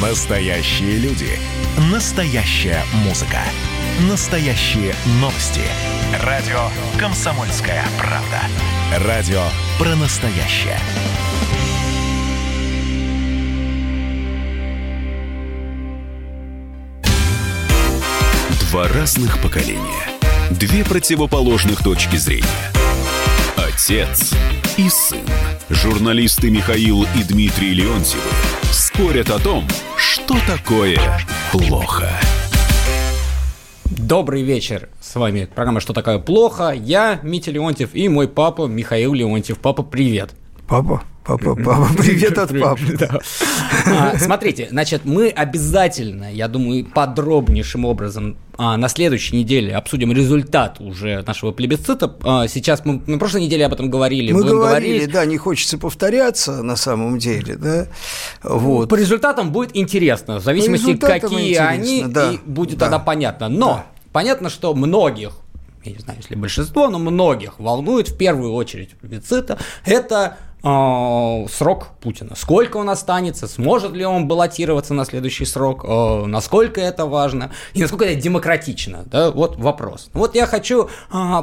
Настоящие люди. Настоящая музыка. Настоящие новости. Радио «Комсомольская правда». Радио про настоящее. Два разных поколения. Две противоположных точки зрения. Отец и сын. Журналисты Михаил и Дмитрий Леонтьевы спорят о том, что такое плохо. Добрый вечер, с вами программа «Что такое плохо?» Я Митя Леонтьев и мой папа Михаил Леонтьев. Папа, привет! Папа, папа, папа, привет от папы. Да. А, смотрите, значит, мы обязательно, я думаю, подробнейшим образом а, на следующей неделе обсудим результат уже нашего плебисцита. А, сейчас мы на прошлой неделе об этом говорили. Мы говорили, говорить. да, не хочется повторяться на самом деле, да. Вот. По результатам будет интересно, в зависимости, какие они, да, и будет да. тогда понятно. Но Да. понятно, что многих, я не знаю, если большинство, но многих волнует в первую очередь плебисцита, это срок Путина. Сколько он останется, сможет ли он баллотироваться на следующий срок, э, насколько это важно и насколько это демократично. Да? Вот вопрос. Вот я хочу э,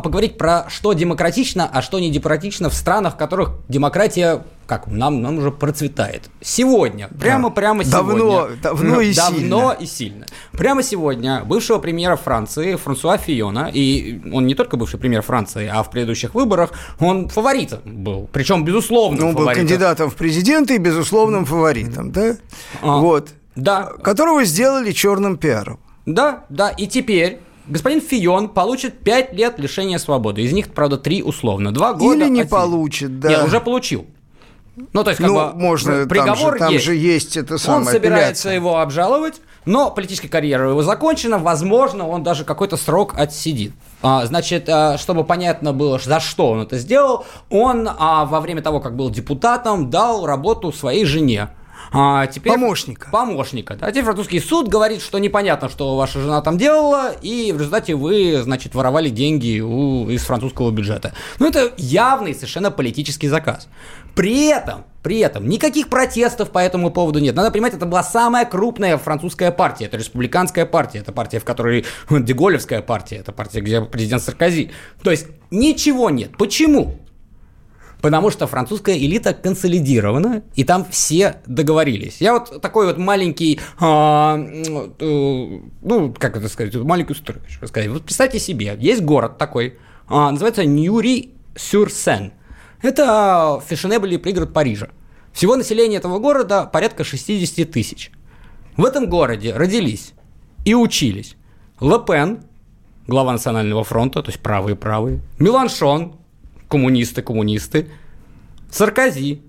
поговорить про что демократично, а что не демократично в странах, в которых демократия как нам, нам уже процветает. Сегодня, прямо прямо Давно, сегодня. давно Ну, и давно сильно. и сильно. Прямо сегодня бывшего премьера Франции Франсуа Фиона, и он не только бывший премьер Франции, а в предыдущих выборах он фаворитом был. Причем, безусловно, Ну, Он был кандидатом в президенты и безусловным фаворитом, да? А, Вот. Да, Которого сделали черным пиаром. да, да. И теперь господин Фион получит 5 лет лишения свободы. Из них, правда, 3 условно. 2 года. Или не отсидит. получит, да. Нет, уже получил. Ну, то есть, как ну, бы, можно, там, приговор же, там есть. же есть это самое Он собирается апелляция. его обжаловать, но политическая карьера его закончена, возможно, он даже какой-то срок отсидит. А, значит, а, чтобы понятно было, за что он это сделал, он а, во время того, как был депутатом, дал работу своей жене. А теперь... Помощника. Помощника. А теперь французский суд говорит, что непонятно, что ваша жена там делала, и в результате вы, значит, воровали деньги у, из французского бюджета. Ну, это явный совершенно политический заказ. При этом, при этом, никаких протестов по этому поводу нет. Надо понимать, это была самая крупная французская партия. Это республиканская партия. Это партия, в которой Деголевская партия. Это партия, где президент Саркози. То есть ничего нет. Почему? Потому что французская элита консолидирована, и там все договорились. Я вот такой вот маленький, а, э, ну, как это сказать, вот маленькую историю хочу рассказать. Вот представьте себе, есть город такой, а, называется Ньюри-сюр-Сен. Это фешенебельный пригород Парижа. Всего население этого города порядка 60 тысяч. В этом городе родились и учились Ле Пен, глава Национального фронта, то есть правые-правые, Меланшон, коммунисты-коммунисты, Саркози,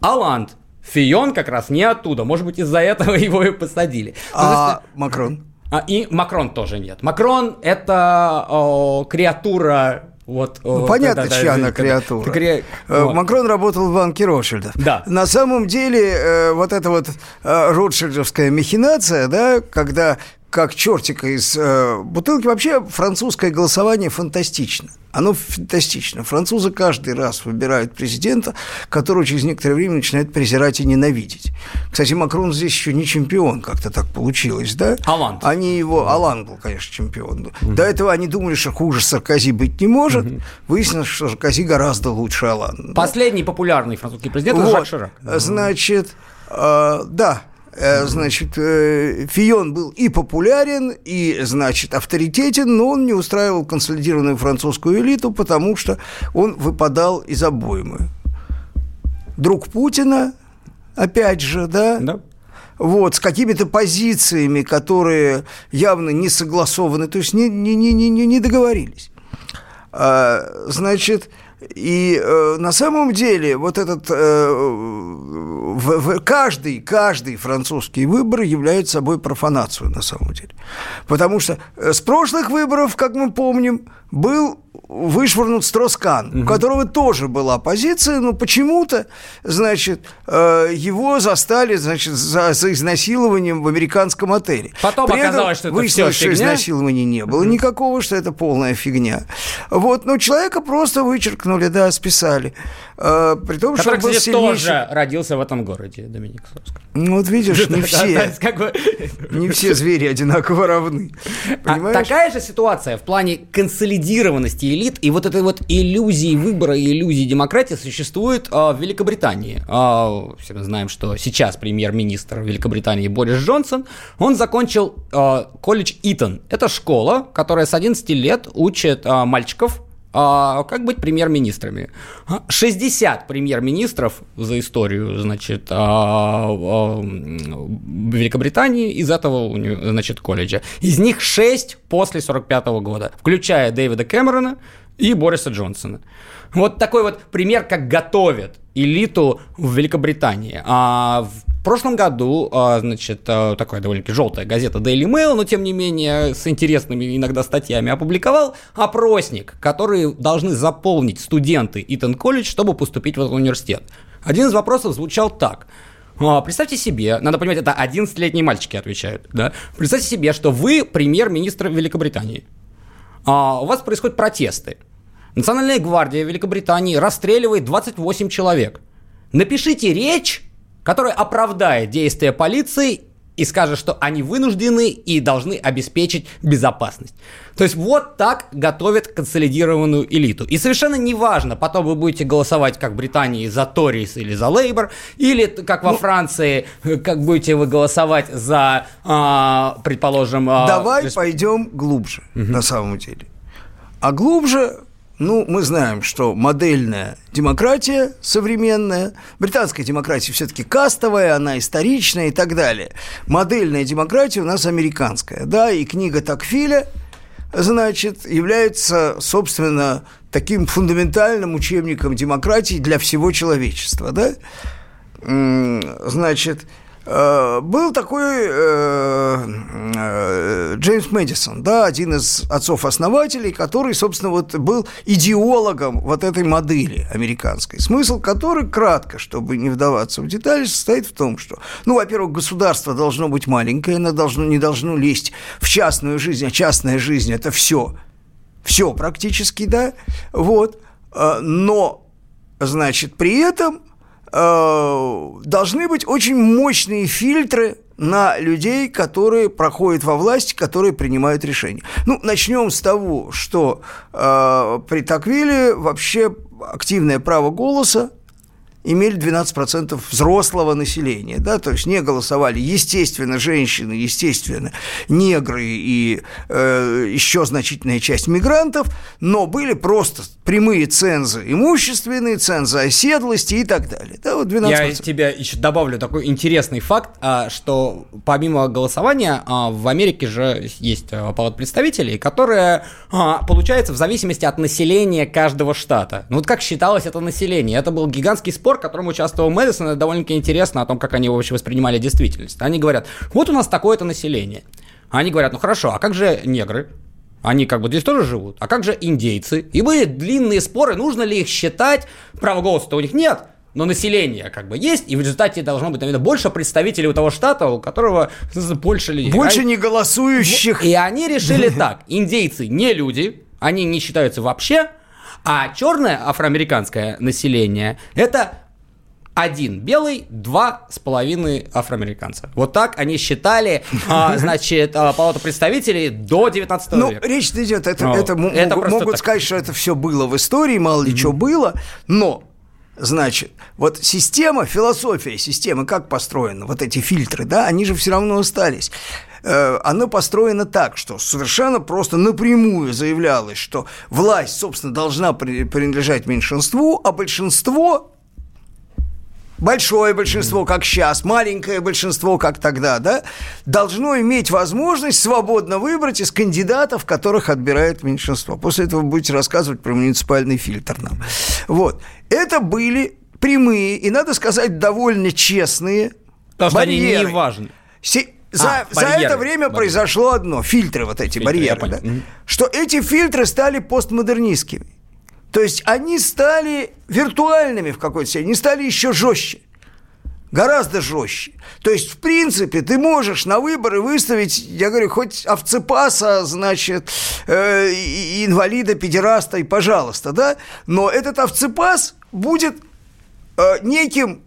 Аланд, Фион как раз не оттуда, может быть, из-за этого его и посадили. А есть, Макрон? а, и Макрон тоже нет. Макрон – это о, креатура вот, Ну, понятно, чья она креатура. Э, Вот. Макрон работал в банке Ротшильда. Да. На самом деле, э, вот эта вот э, ротшильдовская махинация, да, когда как чертика из э, бутылки, вообще французское голосование фантастично. Оно фантастично. Французы каждый раз выбирают президента, которого через некоторое время начинают презирать и ненавидеть. Кстати, Макрон здесь еще не чемпион, как-то так получилось, да? Аланд. Они его... Алан был, конечно, чемпион. До этого они думали, что хуже Саркози быть не может. Выяснилось, что Саркози гораздо лучше Алана. Последний популярный французский президент – Вот, Жак Ширак. Значит, э, да, значит, э, Фион был и популярен, и, значит, авторитетен, но он не устраивал консолидированную французскую элиту, потому что он выпадал из обоймы. Друг Путина, опять же, да, Да. вот, с какими-то позициями, которые явно не согласованы, то есть не, не, не, не, не договорились. А, Значит, и э, на самом деле вот этот э, в- в- каждый, каждый французский выбор является собой профанацию на самом деле. Потому что э, с прошлых выборов, как мы помним, был вышвырнут Строскан, угу. у которого тоже была оппозиция, но почему-то, значит, э, его застали, значит, за, за изнасилованием в американском отеле. Потом При оказалось, что это выяснилось, все что изнасилования не было угу. никакого, что это полная фигня. Вот, но человека просто вычеркнули, да, списали. Э, при том, Который, что он был кстати, сильнейший... тоже родился в этом городе, Доминик Соска. Ну, вот видишь, не все, не все звери одинаково равны. А такая же ситуация в плане консолидированности элит и вот этой вот иллюзии выбора и иллюзии демократии существует а, в Великобритании. А, все мы знаем, что сейчас премьер-министр Великобритании Борис Джонсон, он закончил а, колледж Итон. Это школа, которая с 11 лет учит а, мальчиков а, как быть премьер-министрами. 60 премьер-министров за историю, значит, а, а, Великобритании из этого, значит, колледжа. Из них 6 после 45 года, включая Дэвида Кэмерона и Бориса Джонсона. Вот такой вот пример, как готовят элиту в Великобритании. А в прошлом году, а, значит, а, такая довольно-таки желтая газета Daily Mail, но тем не менее с интересными иногда статьями опубликовал опросник, который должны заполнить студенты Итон колледж, чтобы поступить в этот университет. Один из вопросов звучал так. А, представьте себе, надо понимать, это 11-летние мальчики отвечают, да? Представьте себе, что вы премьер-министр Великобритании. У вас происходят протесты. Национальная гвардия Великобритании расстреливает 28 человек. Напишите речь, которая оправдает действия полиции и скажет, что они вынуждены и должны обеспечить безопасность. То есть вот так готовят консолидированную элиту. И совершенно неважно, потом вы будете голосовать, как в Британии, за Торис или за Лейбор, или как во ну, Франции, как будете вы голосовать за, а, предположим... А, давай респ... пойдем глубже, угу. на самом деле. А глубже ну, мы знаем, что модельная демократия современная, британская демократия все-таки кастовая, она историчная и так далее. Модельная демократия у нас американская, да, и книга Такфиля, значит, является, собственно, таким фундаментальным учебником демократии для всего человечества, да. Значит, был такой э, э, Джеймс Мэдисон, да, один из отцов-основателей, который, собственно, вот был идеологом вот этой модели американской. Смысл которой, кратко, чтобы не вдаваться в детали, состоит в том, что, ну, во-первых, государство должно быть маленькое, оно должно, не должно лезть в частную жизнь, а частная жизнь – это все, все практически, да, вот, но, значит, при этом – Э, должны быть очень мощные фильтры на людей, которые проходят во власть, которые принимают решения. Ну, начнем с того, что э, при Таквиле вообще активное право голоса имели 12% взрослого населения, да, то есть не голосовали, естественно, женщины, естественно, негры и э, еще значительная часть мигрантов, но были просто прямые цензы имущественные, цензы оседлости и так далее. Да, вот 12%. Я тебе еще добавлю такой интересный факт, а, что помимо голосования а, в Америке же есть а, палата представителей, которая получается в зависимости от населения каждого штата. Ну вот как считалось это население? Это был гигантский спор, в котором участвовал Мэдисон, это довольно-таки интересно о том, как они вообще воспринимали действительность. Они говорят, вот у нас такое-то население. Они говорят, ну хорошо, а как же негры? Они как бы здесь тоже живут. А как же индейцы? И были длинные споры, нужно ли их считать. Права голоса-то у них нет, но население как бы есть, и в результате должно быть, наверное, больше представителей у того штата, у которого больше людей. Больше а... не голосующих. И они решили так, индейцы не люди, они не считаются вообще, а черное афроамериканское население – это один белый, два с половиной афроамериканца. Вот так они считали, а, значит, а, палата представителей до 19 ну, века. Ну, речь идет, это, это, это могут, могут сказать, что это все было в истории, мало ли mm-hmm. что было, но Значит, вот система, философия системы, как построена, вот эти фильтры, да, они же все равно остались. Э, она построена так, что совершенно просто напрямую заявлялось, что власть, собственно, должна принадлежать меньшинству, а большинство большое большинство, как сейчас, маленькое большинство, как тогда, да, должно иметь возможность свободно выбрать из кандидатов, которых отбирает меньшинство. После этого вы будете рассказывать про муниципальный фильтр нам. Вот. Это были прямые и, надо сказать, довольно честные Потому барьеры. что они не важны. за, А, за барьеры. это время Барьеры. произошло одно, фильтры вот эти, Фильтры, барьеры, да, что эти фильтры стали постмодернистскими. То есть они стали виртуальными в какой-то степени, они стали еще жестче. Гораздо жестче. То есть, в принципе, ты можешь на выборы выставить, я говорю, хоть овцепаса, значит, э, инвалида, педераста, и пожалуйста, да? Но этот овцепас будет э, неким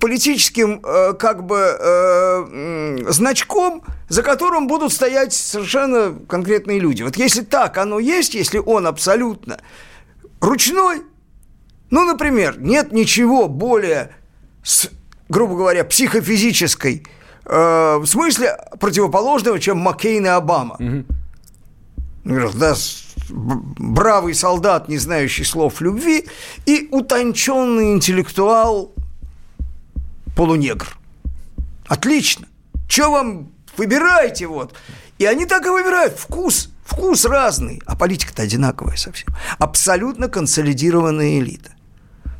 политическим э, как бы э, значком, за которым будут стоять совершенно конкретные люди. Вот если так оно есть, если он абсолютно ручной, ну, например, нет ничего более, с, грубо говоря, психофизической э, в смысле противоположного, чем Маккейн и Обама. Говорят, Да, бравый солдат, не знающий слов любви, и утонченный интеллектуал полунегр. Отлично. Что вам выбирайте вот. И они так и выбирают. Вкус, вкус разный. А политика-то одинаковая совсем. Абсолютно консолидированная элита.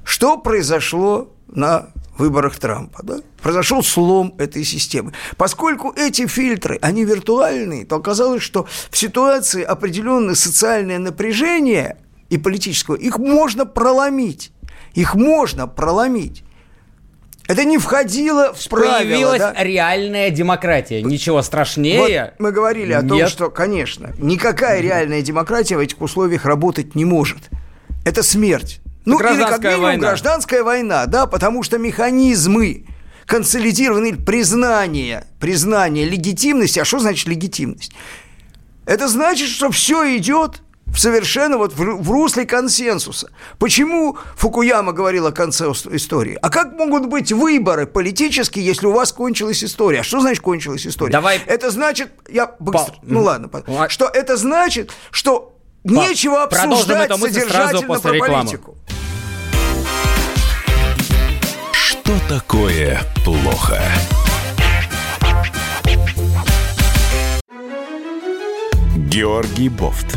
Что произошло на выборах Трампа? Да? Произошел слом этой системы. Поскольку эти фильтры, они виртуальные, то оказалось, что в ситуации определенное социальное напряжение и политического, их можно проломить. Их можно проломить. Это не входило в правила. Появилась да? реальная демократия. Ничего страшнее. Вот мы говорили о том, нет. что, конечно, никакая реальная демократия в этих условиях работать не может. Это смерть. Ну, или как гражданская минимум война. гражданская война, да, потому что механизмы консолидированные признания, признания легитимности. А что значит легитимность? Это значит, что все идет совершенно вот в, в русле консенсуса. Почему Фукуяма говорил о конце истории? А как могут быть выборы политические, если у вас кончилась история? А что значит кончилась история? Давай- Это значит, я быстро, Па- ну ладно, па- Ла- что это значит, что нечего продолжим обсуждать содержательно после про рекламы. политику. Что такое плохо? Георгий Бофт.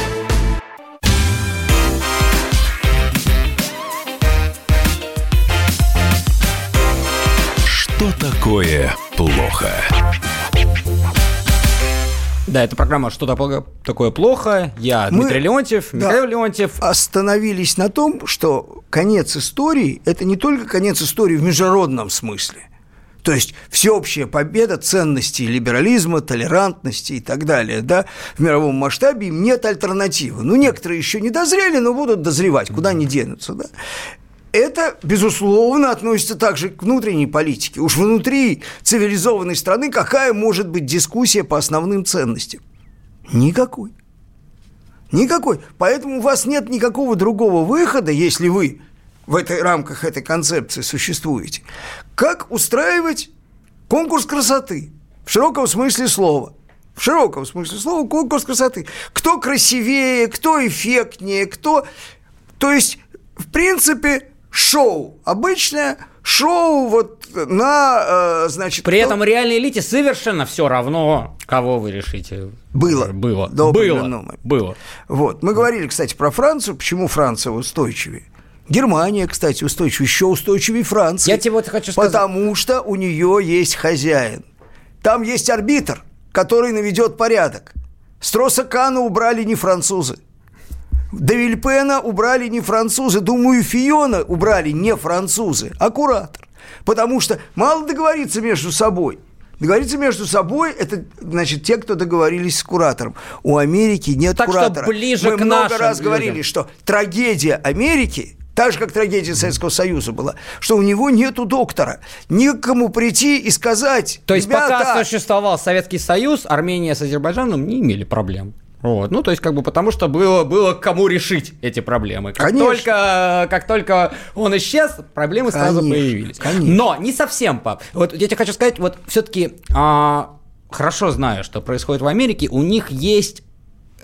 Что такое плохо? Да, это программа «Что такое- плохо». Я Мы- Дмитрий Леонтьев, Да. Михаил Леонтьев. Остановились на том, что конец истории – это не только конец истории в международном смысле. То есть всеобщая победа ценностей либерализма, толерантности и так далее, да, в мировом масштабе им нет альтернативы. Ну, некоторые еще не дозрели, но будут дозревать, куда они денутся, да. Это, безусловно, относится также к внутренней политике. Уж внутри цивилизованной страны какая может быть дискуссия по основным ценностям? Никакой. Никакой. Поэтому у вас нет никакого другого выхода, если вы в этой рамках этой концепции существуете, как устраивать конкурс красоты в широком смысле слова. В широком смысле слова конкурс красоты. Кто красивее, кто эффектнее, кто... То есть, в принципе, шоу. Обычное шоу вот на, э, значит... При кто- этом реальной элите совершенно все равно, кого вы решите. Было. Было. До Было. Было. Вот. Мы говорили, кстати, про Францию. Почему Франция устойчивее? Германия, кстати, устойчивее, еще устойчивее Франции. Я тебе вот хочу сказать. Потому что у нее есть хозяин. Там есть арбитр, который наведет порядок. Строса Кана убрали не французы. Де Вильпена убрали не французы. Думаю, Фиона убрали не французы, а куратор. Потому что мало договориться между собой. Договориться между собой – это, значит, те, кто договорились с куратором. У Америки нет Так что куратора. ближе Мы к много нашим раз людям. говорили, что трагедия Америки так же, как трагедия Советского Союза была, что у него нету доктора. Некому прийти и сказать, То есть «Ребята, пока существовал Советский Союз, Армения с Азербайджаном не имели проблем. Вот. Ну, то есть, как бы потому что было, было кому решить эти проблемы. Как Конечно. только, как только он исчез, проблемы сразу Конечно, появились. конечно. Но не совсем, пап. Вот я тебе хочу сказать, вот все-таки хорошо знаю, что происходит в Америке, у них есть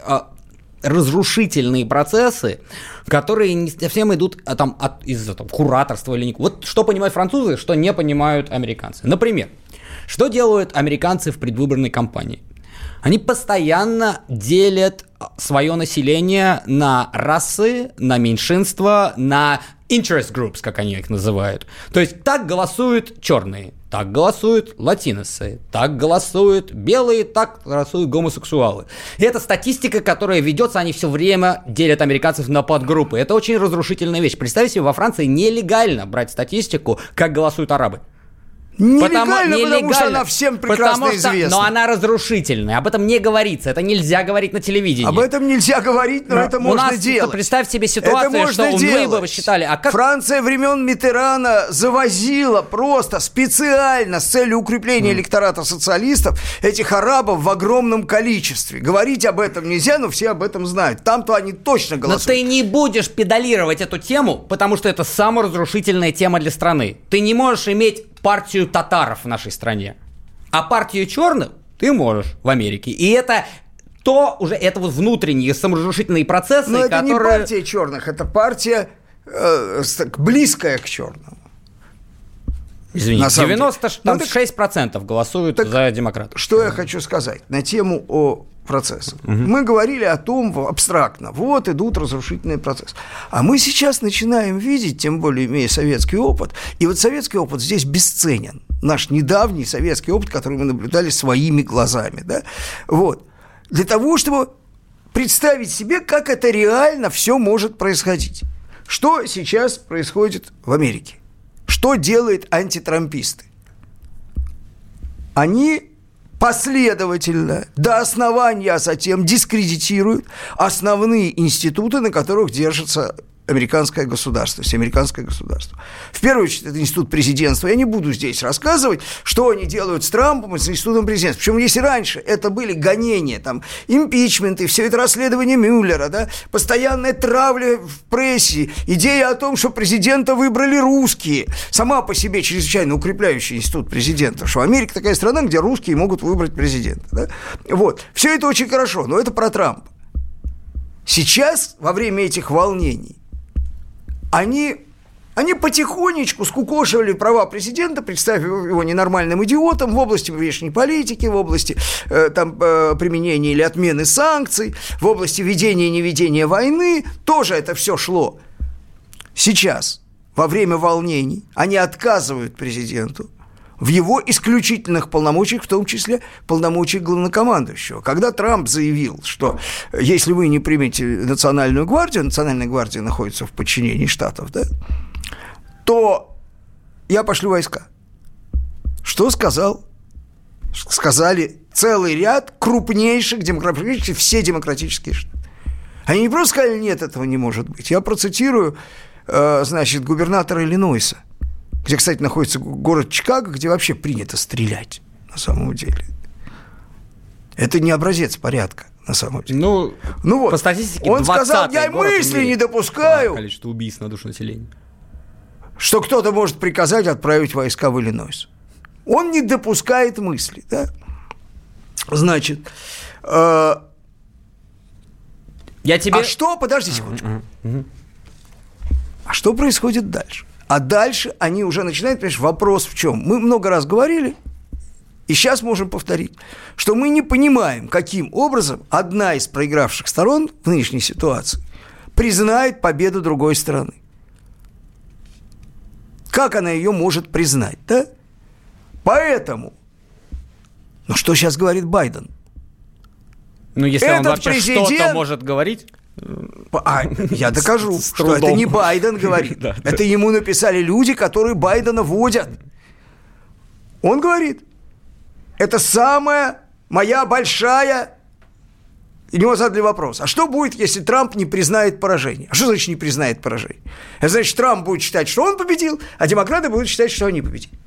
а, разрушительные процессы, которые не совсем идут а, там, от, из-за там, кураторства или не... Вот что понимают французы, что не понимают американцы. Например, что делают американцы в предвыборной кампании? Они постоянно делят свое население на расы, на меньшинства, на interest groups, как они их называют. То есть так голосуют черные, так голосуют латиносы, так голосуют белые, так голосуют гомосексуалы. И это статистика, которая ведется, они все время делят американцев на подгруппы. Это очень разрушительная вещь. Представьте себе, во Франции нелегально брать статистику, как голосуют арабы. Нелегально, потому, потому что она всем прекрасно потому что, известна. Но она разрушительная. Об этом не говорится. Это нельзя говорить на телевидении. Об этом нельзя говорить, но, но это можно нас, делать. Представь себе ситуацию, что делать. мы бы считали. А как... Франция времен Митерана завозила просто специально с целью укрепления mm. электората социалистов этих арабов в огромном количестве. Говорить об этом нельзя, но все об этом знают. Там-то они точно голосуют. Но ты не будешь педалировать эту тему, потому что это самая разрушительная тема для страны. Ты не можешь иметь партию татаров в нашей стране. А партию черных ты можешь в Америке. И это то уже это вот внутренние саморазрушительные процессы, Но это которые... не партия черных, это партия э, близкая к черному. Извините, 96% ну, так... голосуют так за демократов. Что я хочу сказать на тему о процесса. Угу. Мы говорили о том абстрактно. Вот идут разрушительные процессы. А мы сейчас начинаем видеть, тем более имея советский опыт, и вот советский опыт здесь бесценен. Наш недавний советский опыт, который мы наблюдали своими глазами. Да? Вот. Для того, чтобы представить себе, как это реально все может происходить. Что сейчас происходит в Америке? Что делают антитрамписты? Они последовательно, до основания, а затем дискредитируют основные институты, на которых держится американское государство, всеамериканское государство. В первую очередь, это институт президентства. Я не буду здесь рассказывать, что они делают с Трампом и с институтом президентства. Причем, если раньше это были гонения, там, импичменты, все это расследование Мюллера, да, постоянная травля в прессе, идея о том, что президента выбрали русские, сама по себе чрезвычайно укрепляющий институт президента, что Америка такая страна, где русские могут выбрать президента. Да? Вот. Все это очень хорошо, но это про Трампа. Сейчас, во время этих волнений, они они потихонечку скукошивали права президента, представив его ненормальным идиотом в области внешней политики, в области э, там, э, применения или отмены санкций, в области ведения и неведения войны. Тоже это все шло. Сейчас, во время волнений, они отказывают президенту в его исключительных полномочиях, в том числе полномочиях главнокомандующего. Когда Трамп заявил, что если вы не примете национальную гвардию, национальная гвардия находится в подчинении штатов, да, то я пошлю войска. Что сказал? Сказали целый ряд крупнейших демократических, все демократические штаты. Они не просто сказали, нет, этого не может быть. Я процитирую, э, значит, губернатора Иллинойса где, кстати, находится город Чикаго, где вообще принято стрелять на самом деле. Это не образец порядка на самом деле. Ну, ну вот. по статистике Он сказал, я мысли не допускаю. Количество убийств на душу населения. Что кто-то может приказать отправить войска в Иллинойс. Он не допускает мысли, да? Значит, э, я тебе... А что, подожди секундочку. А что происходит дальше? А дальше они уже начинают, понимаешь, вопрос в чем? Мы много раз говорили, и сейчас можем повторить, что мы не понимаем, каким образом одна из проигравших сторон в нынешней ситуации признает победу другой стороны. Как она ее может признать, да? Поэтому, ну что сейчас говорит Байден? Ну, если Этот он вообще президент... что-то может говорить. А, я докажу, что это не Байден говорит. да, это да. ему написали люди, которые Байдена водят. Он говорит, это самая моя большая... И него задали вопрос, а что будет, если Трамп не признает поражение? А что значит не признает поражение? Это значит, Трамп будет считать, что он победил, а демократы будут считать, что они победили.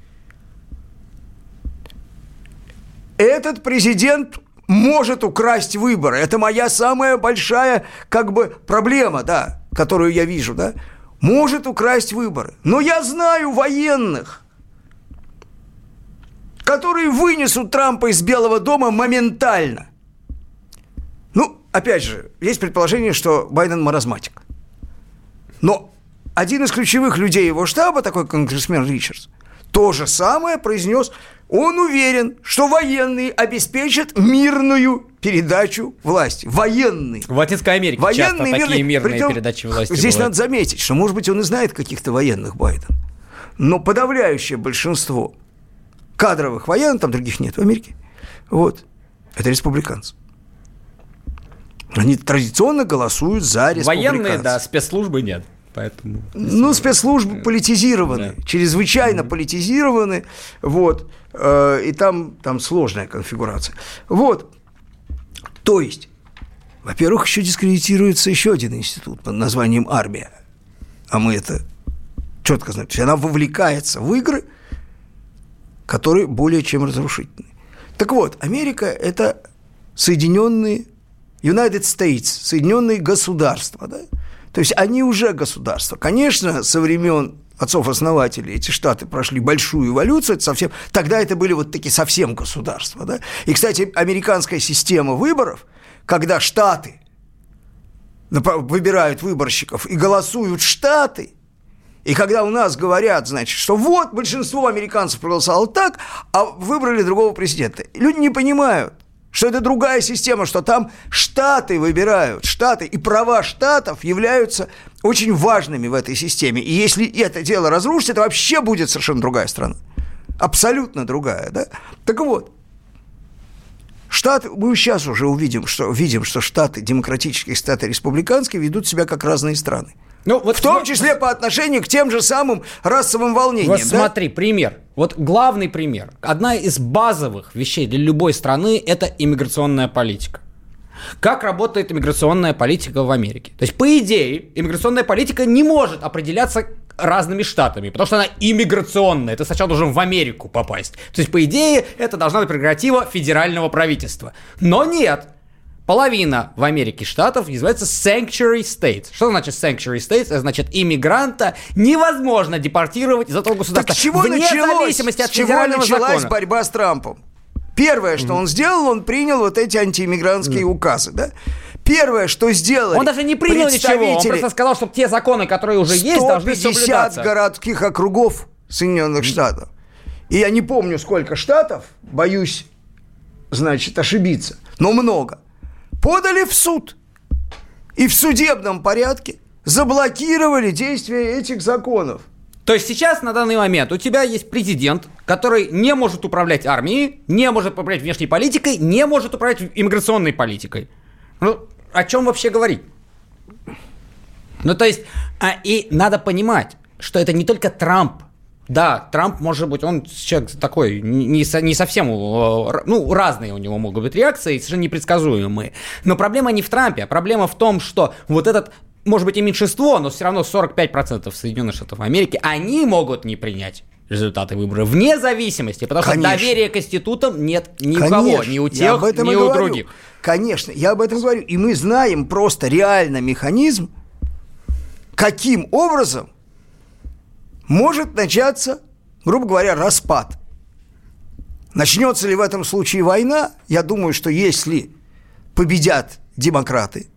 Этот президент может украсть выборы. Это моя самая большая как бы проблема, да, которую я вижу, да. Может украсть выборы. Но я знаю военных, которые вынесут Трампа из Белого дома моментально. Ну, опять же, есть предположение, что Байден маразматик. Но один из ключевых людей его штаба, такой конгрессмен Ричардс, то же самое произнес. Он уверен, что военные обеспечат мирную передачу власти. Военные. В Латинской Америке военные, часто такие мирные Притом, передачи власти Здесь бывают. надо заметить, что, может быть, он и знает каких-то военных Байден. Но подавляющее большинство кадровых военных, там других нет в Америке, вот, это республиканцы. Они традиционно голосуют за республиканцев. Военные, да, спецслужбы нет. Поэтому... Ну, спецслужбы политизированы, да. чрезвычайно mm-hmm. политизированы, вот, э, и там, там сложная конфигурация. Вот, то есть, во-первых, еще дискредитируется еще один институт под названием армия, а мы это четко знаем. То есть она вовлекается в игры, которые более чем разрушительны. Так вот, Америка – это Соединенные United States, Соединенные государства, да? То есть они уже государство. Конечно, со времен отцов-основателей эти штаты прошли большую эволюцию, это совсем, тогда это были вот такие совсем государства. Да? И, кстати, американская система выборов, когда штаты выбирают выборщиков и голосуют штаты, и когда у нас говорят, значит, что вот большинство американцев проголосовало так, а выбрали другого президента, люди не понимают – что это другая система, что там штаты выбирают, штаты, и права штатов являются очень важными в этой системе. И если это дело разрушить, это вообще будет совершенно другая страна. Абсолютно другая, да? Так вот, Штаты, мы сейчас уже увидим, что, видим, что штаты, демократические штаты, республиканские ведут себя как разные страны. Ну, вот в том числе по отношению к тем же самым расовым волнениям. Вот да? смотри, пример. Вот главный пример. Одна из базовых вещей для любой страны – это иммиграционная политика. Как работает иммиграционная политика в Америке? То есть, по идее, иммиграционная политика не может определяться разными штатами, потому что она иммиграционная. Ты сначала должен в Америку попасть. То есть, по идее, это должна быть прерогатива федерального правительства. Но нет. Половина в Америке штатов называется sanctuary states. Что значит sanctuary states? Это значит, иммигранта невозможно депортировать из этого государства. Так чего вне началось, зависимости от с чего началась закона. борьба с Трампом? Первое, что mm-hmm. он сделал, он принял вот эти антииммигрантские mm-hmm. указы, да? Первое, что сделали Он даже не принял ничего, он просто сказал, что те законы, которые уже есть, должны соблюдаться. 150 городских округов Соединенных Штатов. И я не помню, сколько штатов, боюсь, значит, ошибиться, но много – подали в суд. И в судебном порядке заблокировали действие этих законов. То есть сейчас, на данный момент, у тебя есть президент, который не может управлять армией, не может управлять внешней политикой, не может управлять иммиграционной политикой. Ну, о чем вообще говорить? Ну, то есть, а, и надо понимать, что это не только Трамп да, Трамп, может быть, он человек такой, не, не совсем, ну, разные у него могут быть реакции, совершенно непредсказуемые. Но проблема не в Трампе, а проблема в том, что вот этот может быть и меньшинство, но все равно 45% Соединенных Штатов Америки, они могут не принять результаты выборов вне зависимости, потому Конечно. что доверия к институтам нет ни Конечно. у кого, ни у тех, ни у говорю. других. Конечно, я об этом говорю. И мы знаем просто реально механизм, каким образом может начаться, грубо говоря, распад. Начнется ли в этом случае война? Я думаю, что если победят демократы,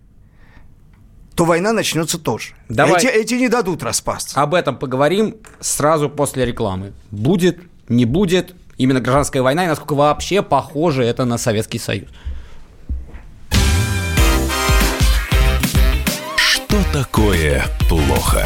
то война начнется тоже. Давай эти, эти не дадут распасться. Об этом поговорим сразу после рекламы. Будет, не будет, именно гражданская война и насколько вообще похоже это на Советский Союз. Что такое плохо?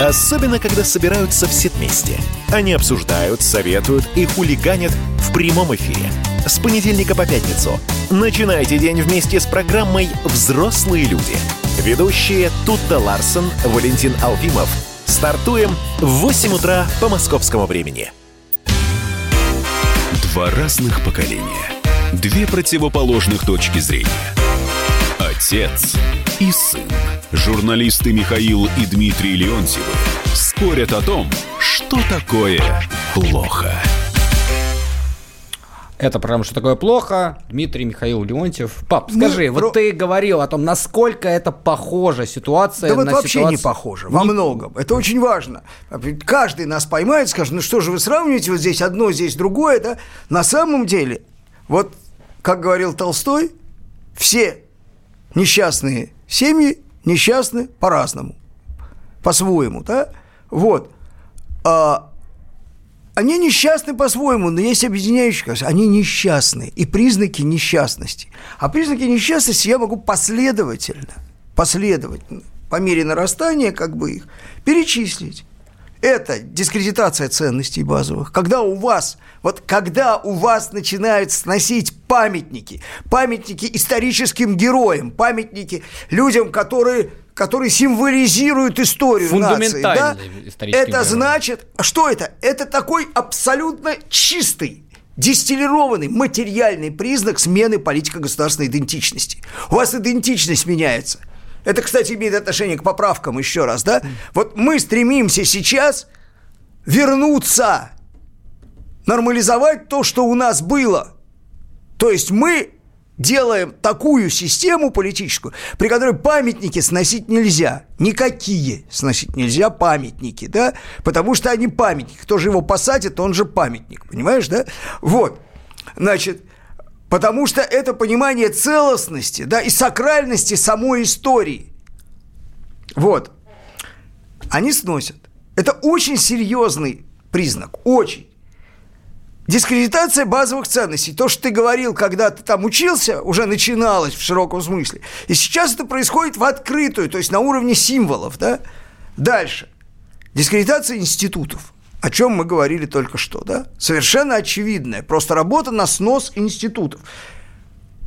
Особенно, когда собираются все вместе. Они обсуждают, советуют и хулиганят в прямом эфире – с понедельника по пятницу. Начинайте день вместе с программой «Взрослые люди». Ведущие Тутта Ларсон, Валентин Алфимов. Стартуем в 8 утра по московскому времени. Два разных поколения. Две противоположных точки зрения. Отец и сын. Журналисты Михаил и Дмитрий Леонтьевы спорят о том, что такое плохо. Это программа «Что такое плохо?» Дмитрий Михаил Леонтьев. Пап, скажи, Ну, вот про- ты говорил о том, насколько это похожа ситуация Да вот на вообще ситуацию- не похоже, во многом. Это очень важно. Каждый нас поймает, скажет, ну что же вы сравниваете, вот здесь одно, здесь другое, да? На самом деле, вот, как говорил Толстой, все несчастные семьи несчастны по-разному, по-своему, да? Вот. А, они несчастны по-своему, но есть объединяющие. Они несчастны. И признаки несчастности. А признаки несчастности я могу последовательно, последовательно, по мере нарастания как бы их, перечислить. Это дискредитация ценностей базовых. Когда у вас, вот когда у вас начинают сносить памятники, памятники историческим героям, памятники людям, которые, которые символизируют историю нации, да? Это герои. значит, что это? Это такой абсолютно чистый, дистиллированный материальный признак смены политико-государственной идентичности. У вас идентичность меняется. Это, кстати, имеет отношение к поправкам еще раз, да? Вот мы стремимся сейчас вернуться, нормализовать то, что у нас было. То есть мы делаем такую систему политическую, при которой памятники сносить нельзя. Никакие сносить нельзя памятники, да? Потому что они памятники. Кто же его посадит, он же памятник, понимаешь, да? Вот. Значит, потому что это понимание целостности, да, и сакральности самой истории. Вот. Они сносят. Это очень серьезный признак, очень. Дискредитация базовых ценностей. То, что ты говорил, когда ты там учился, уже начиналось в широком смысле. И сейчас это происходит в открытую, то есть на уровне символов. Да? Дальше. Дискредитация институтов. О чем мы говорили только что, да? Совершенно очевидная. Просто работа на снос институтов.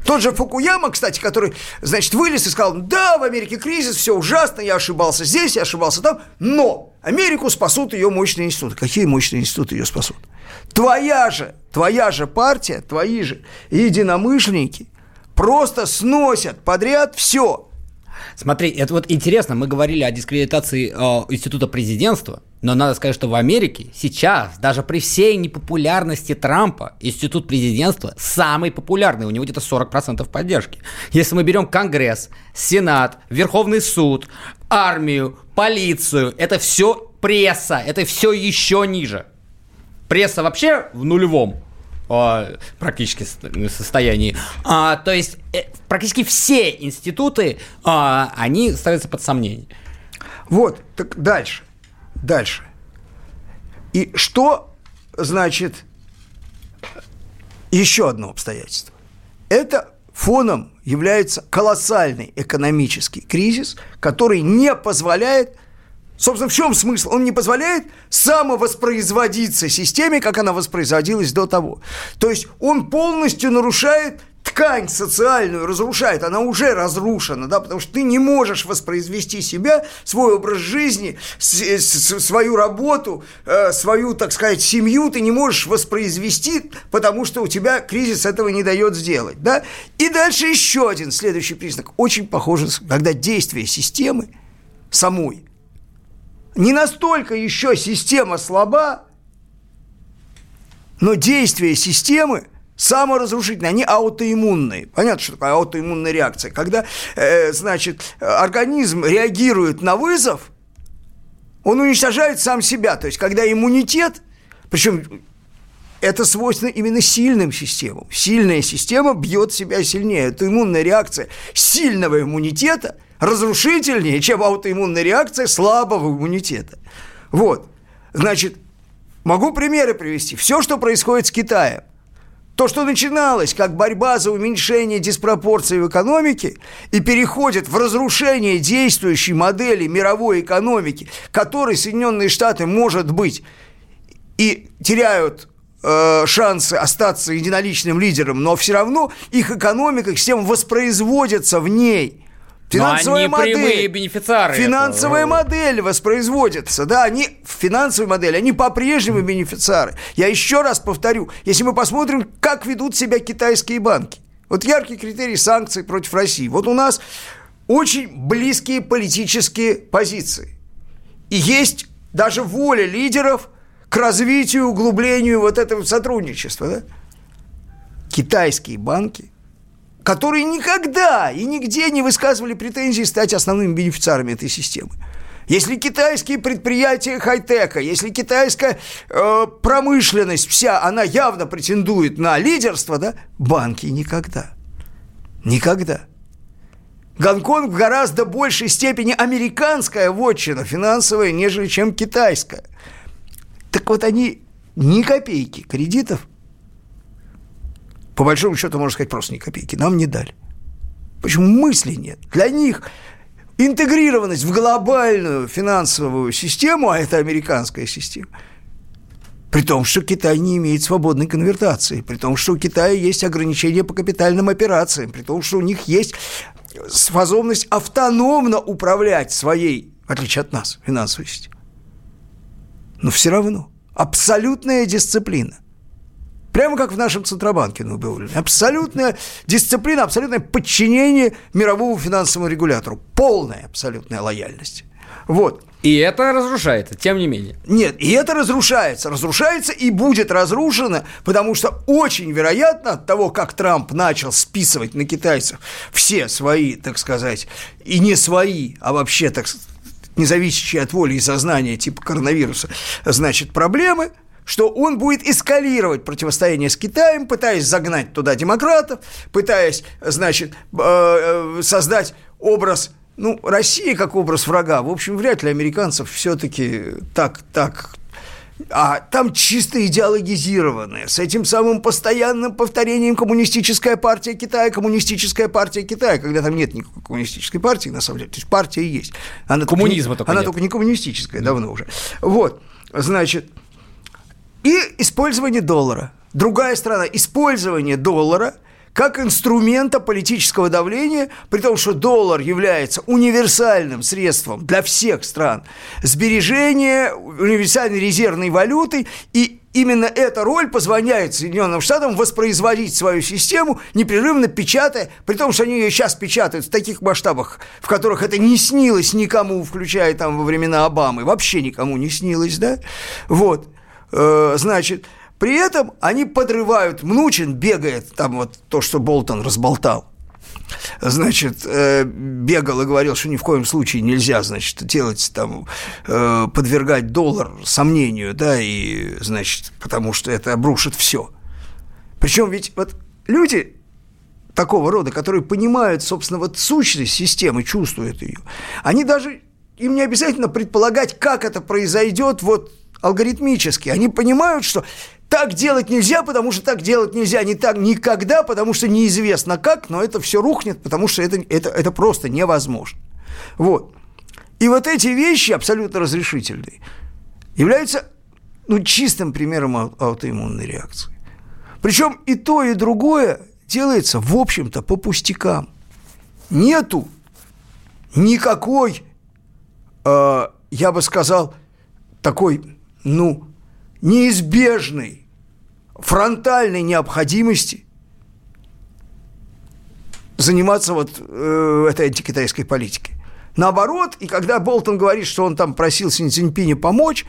Тот же Фукуяма, кстати, который, значит, вылез и сказал, да, в Америке кризис, все ужасно, я ошибался здесь, я ошибался там, но Америку спасут ее мощные институты. Какие мощные институты ее спасут? Твоя же, твоя же партия, твои же единомышленники просто сносят подряд все. Смотри, это вот интересно, мы говорили о дискредитации э, института президентства, но надо сказать, что в Америке сейчас, даже при всей непопулярности Трампа, институт президентства самый популярный, у него где-то 40% поддержки. Если мы берем Конгресс, Сенат, Верховный суд, армию, полицию, это все пресса, это все еще ниже. Пресса вообще в нулевом э, практически с- состоянии. А, то есть э, практически все институты, а, они ставятся под сомнение. Вот, так дальше, дальше. И что значит еще одно обстоятельство? Это фоном является колоссальный экономический кризис, который не позволяет Собственно, в чем смысл? Он не позволяет самовоспроизводиться системе, как она воспроизводилась до того. То есть он полностью нарушает ткань социальную, разрушает. Она уже разрушена, да, потому что ты не можешь воспроизвести себя, свой образ жизни, с- с- свою работу, э, свою, так сказать, семью ты не можешь воспроизвести, потому что у тебя кризис этого не дает сделать, да. И дальше еще один следующий признак, очень похожий, когда действие системы самой не настолько еще система слаба, но действия системы саморазрушительные, они аутоиммунные. Понятно, что такое аутоиммунная реакция. Когда, э, значит, организм реагирует на вызов, он уничтожает сам себя. То есть, когда иммунитет, причем это свойственно именно сильным системам. Сильная система бьет себя сильнее. Это иммунная реакция сильного иммунитета разрушительнее, чем аутоиммунная реакция слабого иммунитета. Вот. Значит, могу примеры привести. Все, что происходит с Китаем. То, что начиналось как борьба за уменьшение диспропорций в экономике и переходит в разрушение действующей модели мировой экономики, которой Соединенные Штаты, может быть, и теряют э, шансы остаться единоличным лидером, но все равно их экономика, их система воспроизводится в ней. Но они прямые бенефициары Финансовая этого. модель воспроизводится, да, они в финансовой модели, они по-прежнему бенефициары. Я еще раз повторю, если мы посмотрим, как ведут себя китайские банки. Вот яркий критерий санкций против России. Вот у нас очень близкие политические позиции. И есть даже воля лидеров к развитию, углублению вот этого сотрудничества. Да? Китайские банки, которые никогда и нигде не высказывали претензии стать основными бенефициарами этой системы. Если китайские предприятия хай-тека, если китайская э, промышленность вся, она явно претендует на лидерство, да, банки никогда. Никогда. Гонконг в гораздо большей степени американская вотчина финансовая, нежели чем китайская. Так вот они ни копейки кредитов, по большому счету, можно сказать, просто ни копейки, нам не дали. Почему мысли нет? Для них интегрированность в глобальную финансовую систему, а это американская система, при том, что Китай не имеет свободной конвертации, при том, что у Китая есть ограничения по капитальным операциям, при том, что у них есть способность автономно управлять своей, в отличие от нас, финансовой системой. Но все равно абсолютная дисциплина. Прямо как в нашем Центробанке ну, было. Абсолютная дисциплина, абсолютное подчинение мировому финансовому регулятору. Полная абсолютная лояльность. Вот. И это разрушается, тем не менее. Нет, и это разрушается. Разрушается и будет разрушено, потому что очень вероятно от того, как Трамп начал списывать на китайцев все свои, так сказать, и не свои, а вообще, так не зависящие от воли и сознания типа коронавируса, значит, проблемы – что он будет эскалировать противостояние с Китаем, пытаясь загнать туда демократов, пытаясь, значит, э, э, создать образ ну, России как образ врага, в общем, вряд ли американцев все-таки так, так а там чисто идеологизированное, с этим самым постоянным повторением коммунистическая партия Китая, коммунистическая партия Китая, когда там нет никакой коммунистической партии, на самом деле, то есть партия есть. Она Коммунизма только, не, Она нет. только не коммунистическая, давно уже. Вот, значит, и использование доллара. Другая сторона, использование доллара – как инструмента политического давления, при том, что доллар является универсальным средством для всех стран сбережения, универсальной резервной валютой, и Именно эта роль позволяет Соединенным Штатам воспроизводить свою систему, непрерывно печатая, при том, что они ее сейчас печатают в таких масштабах, в которых это не снилось никому, включая там во времена Обамы, вообще никому не снилось, да? Вот, значит, при этом они подрывают, Мнучин бегает, там вот то, что Болтон разболтал, значит, э, бегал и говорил, что ни в коем случае нельзя, значит, делать там, э, подвергать доллар сомнению, да, и, значит, потому что это обрушит все. Причем ведь вот люди такого рода, которые понимают, собственно, вот сущность системы, чувствуют ее, они даже, им не обязательно предполагать, как это произойдет вот алгоритмически. Они понимают, что так делать нельзя, потому что так делать нельзя не так никогда, потому что неизвестно как, но это все рухнет, потому что это, это, это просто невозможно. Вот. И вот эти вещи абсолютно разрешительные являются ну, чистым примером ау- аутоиммунной реакции. Причем и то, и другое делается, в общем-то, по пустякам. Нету никакой, э, я бы сказал, такой, ну, неизбежной фронтальной необходимости заниматься вот э, этой антикитайской политикой. Наоборот, и когда Болтон говорит, что он там просил Син Цзиньпиня помочь,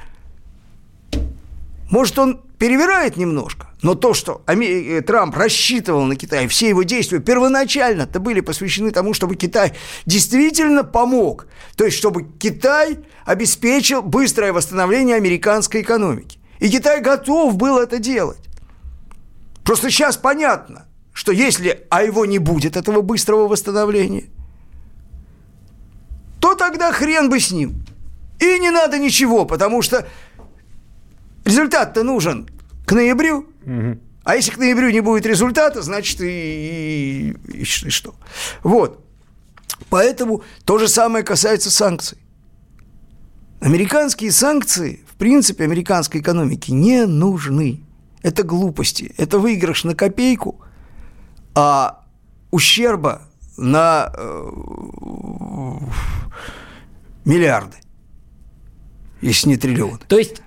может, он перевирает немножко, но то, что э, Трамп рассчитывал на Китай, все его действия первоначально-то были посвящены тому, чтобы Китай действительно помог. То есть, чтобы Китай обеспечил быстрое восстановление американской экономики. И Китай готов был это делать. Просто сейчас понятно, что если, а его не будет, этого быстрого восстановления, то тогда хрен бы с ним. И не надо ничего, потому что результат-то нужен к ноябрю. Угу. А если к ноябрю не будет результата, значит и, и, и, и что. Вот. Поэтому то же самое касается санкций. Американские санкции, в принципе, американской экономике не нужны это глупости, это выигрыш на копейку, а ущерба на э, миллиарды, если не триллионы. То есть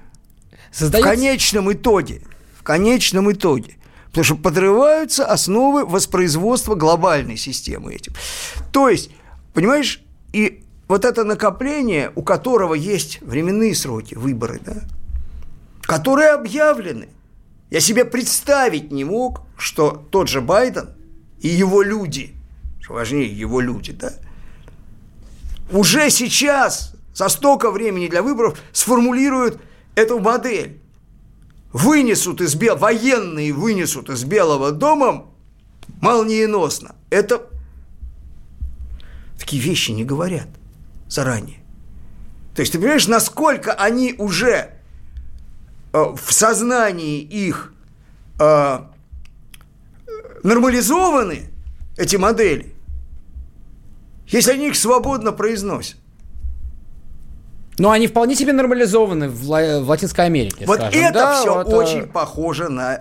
создается... В конечном итоге, в конечном итоге, потому что подрываются основы воспроизводства глобальной системы этим. То есть Понимаешь? И вот это накопление, у которого есть временные сроки, выборы, да, которые объявлены. Я себе представить не мог, что тот же Байден и его люди, что важнее, его люди, да, уже сейчас, за столько времени для выборов, сформулируют эту модель. Вынесут из Бел... военные вынесут из Белого дома молниеносно. Это такие вещи не говорят заранее. То есть ты понимаешь, насколько они уже э, в сознании их э, нормализованы, эти модели, если они их свободно произносят. Но они вполне себе нормализованы в, Ла- в Латинской Америке. Вот скажем. это Да, все вот, э, очень похоже на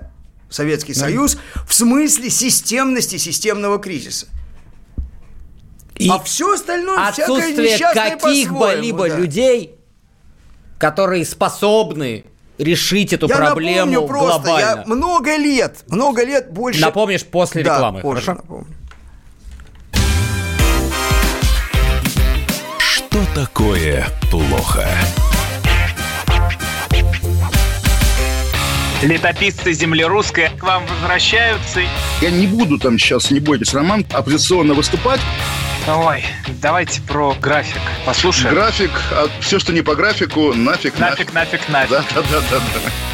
Советский Союз в смысле системности системного кризиса. И а все остальное отсутствие несчастное каких-бы по-своему, либо да. людей, которые способны решить эту Я проблему напомню просто, глобально. я много лет, много лет больше... Напомнишь после Да, рекламы, позже хорошо? напомню. Что такое плохо? Летописцы земли русской к вам возвращаются. Я не буду там сейчас, не бойтесь, Роман, оппозиционно выступать. Ой, давайте про график. Послушаем. График, а все, что не по графику, нафиг, Нафиг, нафиг, нафиг. Да, да, да, да, да.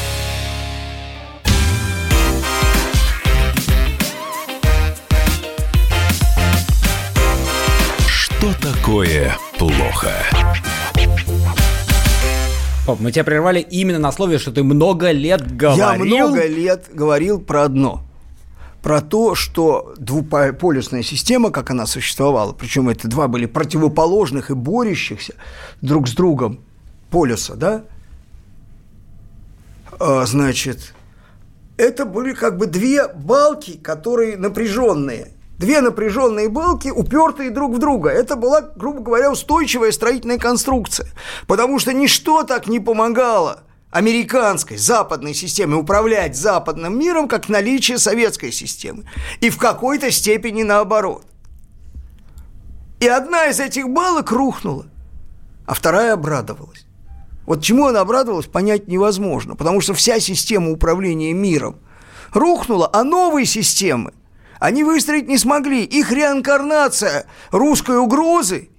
Такое плохо? Поп, мы тебя прервали именно на слове, что ты много лет говорил. Я много лет говорил про одно. Про то, что двуполюсная система, как она существовала, причем это два были противоположных и борющихся друг с другом полюса, да, А, значит, это были как бы две балки, которые напряженные. Две напряженные балки, упертые друг в друга. Это была, грубо говоря, устойчивая строительная конструкция. Потому что ничто так не помогало американской, западной системе управлять западным миром, как наличие советской системы. И в какой-то степени наоборот. И одна из этих балок рухнула, а вторая обрадовалась. Вот чему она обрадовалась, понять невозможно, потому что вся система управления миром рухнула, а новые системы они выстроить не смогли. Их реинкарнация русской угрозы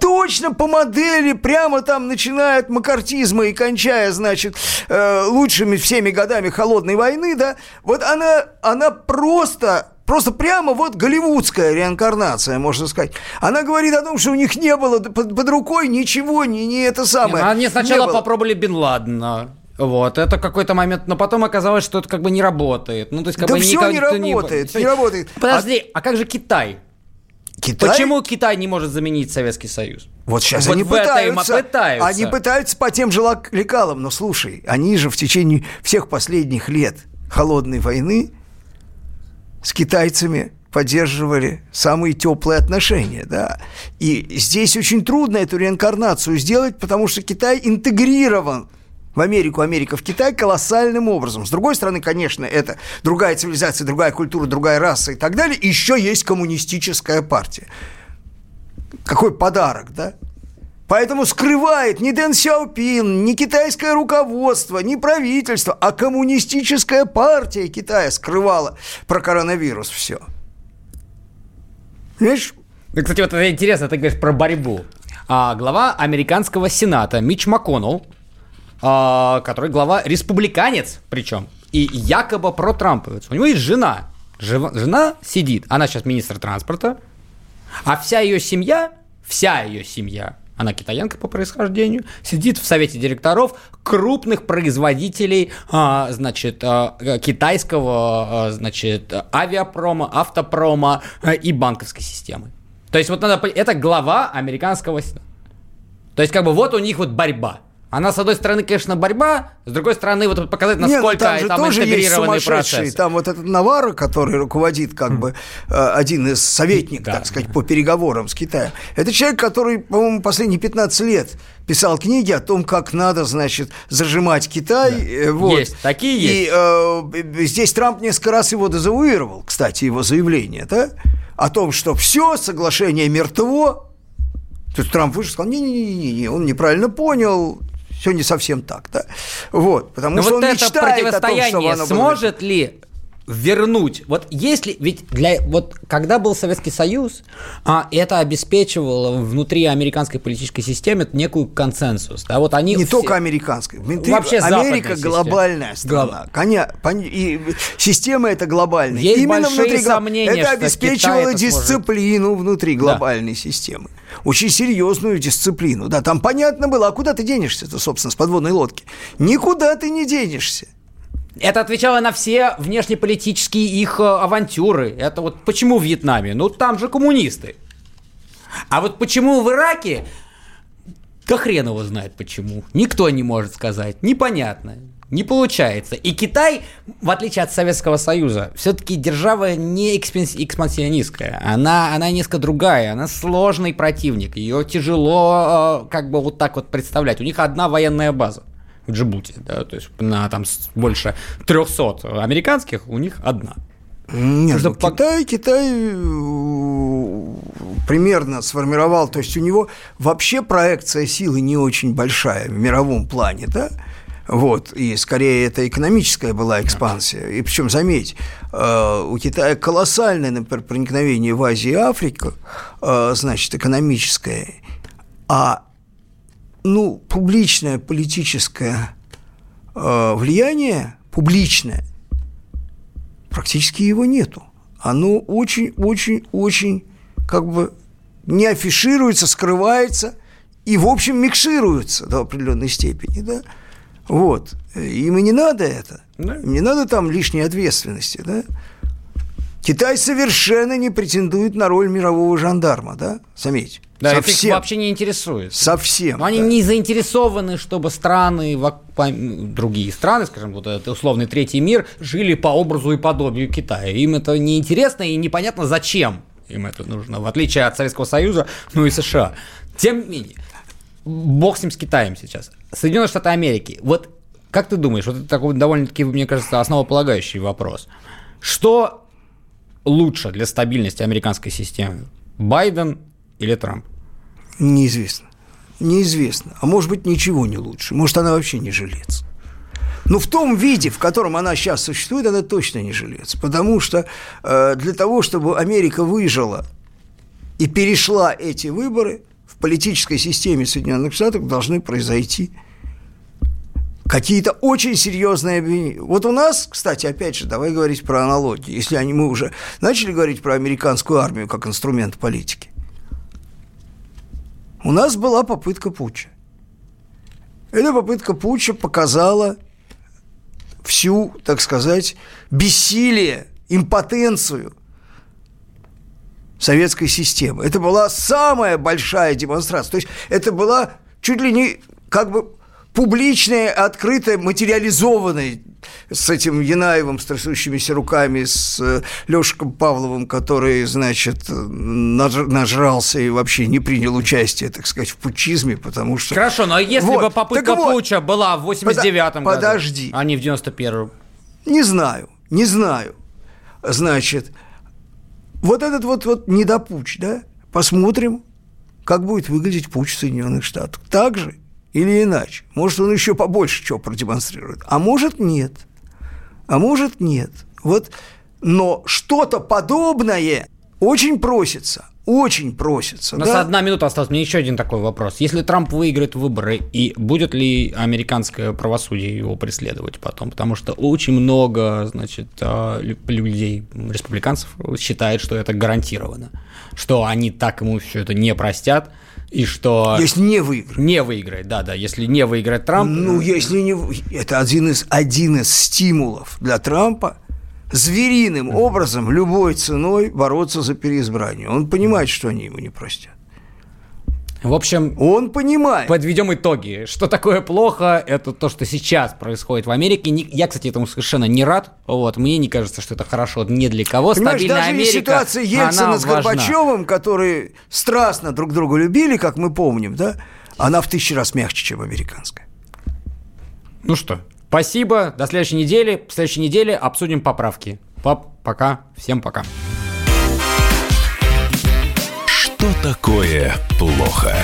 точно по модели, прямо там, начиная от макартизма и кончая, значит, э, лучшими всеми годами холодной войны, да, вот она, она просто Просто прямо вот голливудская реинкарнация, можно сказать. Она говорит о том, что у них не было под, под рукой ничего, не, не это самое. Не, они сначала не было. попробовали Бен Ладена. Вот, это какой-то момент, но потом оказалось, что это как бы не работает. Ну, то есть, как Да бы никак- не работает, не работает. Подожди, а... как же Китай? Китай? Почему Китай не может заменить Советский Союз? Вот сейчас Вот они пытаются, пытаются. Они пытаются по тем же лекалам. Но слушай, они же в течение всех последних лет холодной войны с китайцами поддерживали самые теплые отношения, да. И здесь очень трудно эту реинкарнацию сделать, потому что Китай интегрирован в Америку, Америка в Китай колоссальным образом. С другой стороны, конечно, это другая цивилизация, другая культура, другая раса и так далее. Еще есть коммунистическая партия. Какой подарок, да? Поэтому скрывает не Дэн Сяопин, не китайское руководство, не правительство, а коммунистическая партия Китая скрывала про коронавирус все. Видишь, Ну, кстати, вот это интересно, ты говоришь про борьбу. А, глава американского сената Мич МакКоннелл, который глава республиканец причем, и якобы про Трамповец. У него есть жена. Жива- Жена сидит, она сейчас министр транспорта, а вся ее семья, вся ее семья, она китаянка по происхождению, сидит в совете директоров крупных производителей, а, значит, а, китайского, а, значит, авиапрома, автопрома а, и банковской системы. То есть вот надо, это глава американского, то есть как бы вот у них вот борьба. Она, с одной стороны, конечно, борьба, с другой стороны, вот показать, насколько там же там тоже есть интегрированный сумасшедшие. процесс. Там вот этот Наварро, который руководит как бы э, один из советников, Да. так сказать, по переговорам с Китаем. Это человек, который, по-моему, последние 15 лет писал книги о том, как надо, значит, зажимать Китай. э, Вот. Есть, такие И есть. э, б- б- здесь Трамп несколько раз его дезавуировал, кстати, его заявление, да, о том, что все, соглашение мертво. То есть Трамп вышел и сказал, не-не-не, он неправильно понял, все не совсем так, да. Вот, потому Но что вот он это мечтает о том, противостояние чтобы оно было- сможет ли вернуть? Вот если ведь для вот когда был Советский Союз, а, это обеспечивало внутри американской политической системы некую консенсус. Да, вот они Не все- только американской. Внутри- Вообще Америка глобальная страна. Коня, пон- и система это глобальная. Есть Именно большие внутри сомнения, это обеспечивало это сможет. дисциплину внутри глобальной системы. Очень серьезную дисциплину. Да, там понятно было, а куда ты денешься-то, собственно, с подводной лодки? Никуда ты не денешься. Это отвечало на все внешнеполитические их э, авантюры. Это вот почему в Вьетнаме? Ну там же коммунисты. А вот почему в Ираке? Да хрен его знает почему. Никто не может сказать. Непонятно. Не получается. И Китай, в отличие от Советского Союза, все-таки держава не экспансионистская. Она, она несколько другая. Она сложный противник. Ее тяжело э, как бы вот так вот представлять. У них одна военная база в Джибути. Да, то есть на там больше 300 американских, у них одна. Нет, Что ну, по- Китай, Китай э, примерно сформировал, то есть у него вообще проекция силы не очень большая в мировом плане, да? Вот, и скорее это экономическая была экспансия. И причем, заметь, э, у Китая колоссальное, например, проникновение в Азию и Африку, э, значит, экономическое, а ну, публичное политическое э, влияние, публичное, практически его нету. Оно очень-очень-очень как бы не афишируется, скрывается и, в общем, микшируется до определенной степени, да. Вот. Им и не надо это. Им не надо там лишней ответственности, да. Китай совершенно не претендует на роль мирового жандарма, да, заметь. Да, это их Совсем. вообще не интересует. Совсем. Но они да. не заинтересованы, чтобы страны, другие страны, скажем, вот этот условный третий мир, жили по образу и подобию Китая. Им это не интересно и непонятно зачем им это нужно, в отличие от Советского Союза, ну и США. Тем не менее, бог с ним с Китаем сейчас. Соединенные Штаты Америки. Вот как ты думаешь, вот это такой довольно-таки, мне кажется, основополагающий вопрос. Что лучше для стабильности американской системы? Байден или Трамп? Неизвестно. Неизвестно. А может быть, ничего не лучше. Может, она вообще не жилец. Но в том виде, в котором она сейчас существует, она точно не жилец. Потому что э, для того, чтобы Америка выжила и перешла эти выборы, в политической системе Соединенных Штатов должны произойти какие-то очень серьезные обвинения. Вот у нас, кстати, опять же, давай говорить про аналогии. Если они, мы уже начали говорить про американскую армию как инструмент политики. У нас была попытка путча. Эта попытка путча показала всю, так сказать, бессилие, импотенцию советской системы. Это была самая большая демонстрация. То есть это была чуть ли не как бы публичная, открытая, материализованная с этим Янаевым, с трясущимися руками, с э, Лешиком Павловым, который, значит, наж- нажрался и вообще не принял участие, так сказать, в путчизме, потому что... Хорошо, но если Вот, бы попытка так вот. путча была в 89-м году, Подожди. а не в 91-м. Не знаю, не знаю. Значит, вот этот вот, вот недопуч, да, посмотрим, как будет выглядеть путь в Соединенных Штатах. Так же или иначе. Может, он еще побольше чего продемонстрирует. А может, нет. А может, нет. Вот, но что-то подобное очень просится. Очень просится. У нас да? одна минута осталась. Мне еще один такой вопрос. Если Трамп выиграет выборы, и будет ли американское правосудие его преследовать потом? Потому что очень много, значит, а, лю- людей, республиканцев, считает, что это гарантированно. Что они так ему все это не простят, и что... Если не выиграет. Не выиграет, да-да. Если не выиграет Трамп... Ну, если не... Это один из, один из стимулов для Трампа звериным образом, любой ценой бороться за переизбрание. Он понимает, что они ему не простят. В общем, он понимает. Подведем итоги. Что такое плохо, это то, что сейчас происходит в Америке. Я, кстати, этому совершенно не рад. Вот, мне не кажется, что это хорошо ни для кого. Понимаешь, Стабильная даже Америка, ситуация Ельцина с Горбачевым, которые страстно друг друга любили, как мы помним, да, она в тысячу раз мягче, чем американская. Ну что, спасибо. До следующей недели. В следующей неделе обсудим поправки. Пап, пока. Всем пока. Что такое плохо?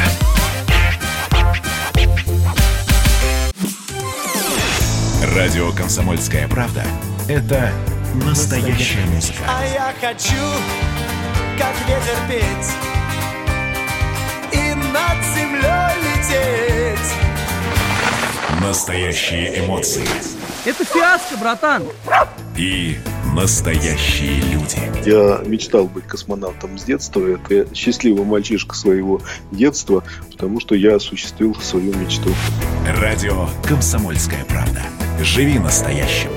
Радио «Комсомольская правда» — это настоящая музыка. А я хочу, как ветер петь и над землей лететь. Настоящие эмоции. Это фиаско, братан. И Настоящие люди. Я мечтал быть космонавтом с детства. Это счастливый мальчишка своего детства, потому что я осуществил свою мечту. Радио «Комсомольская правда». Живи настоящим.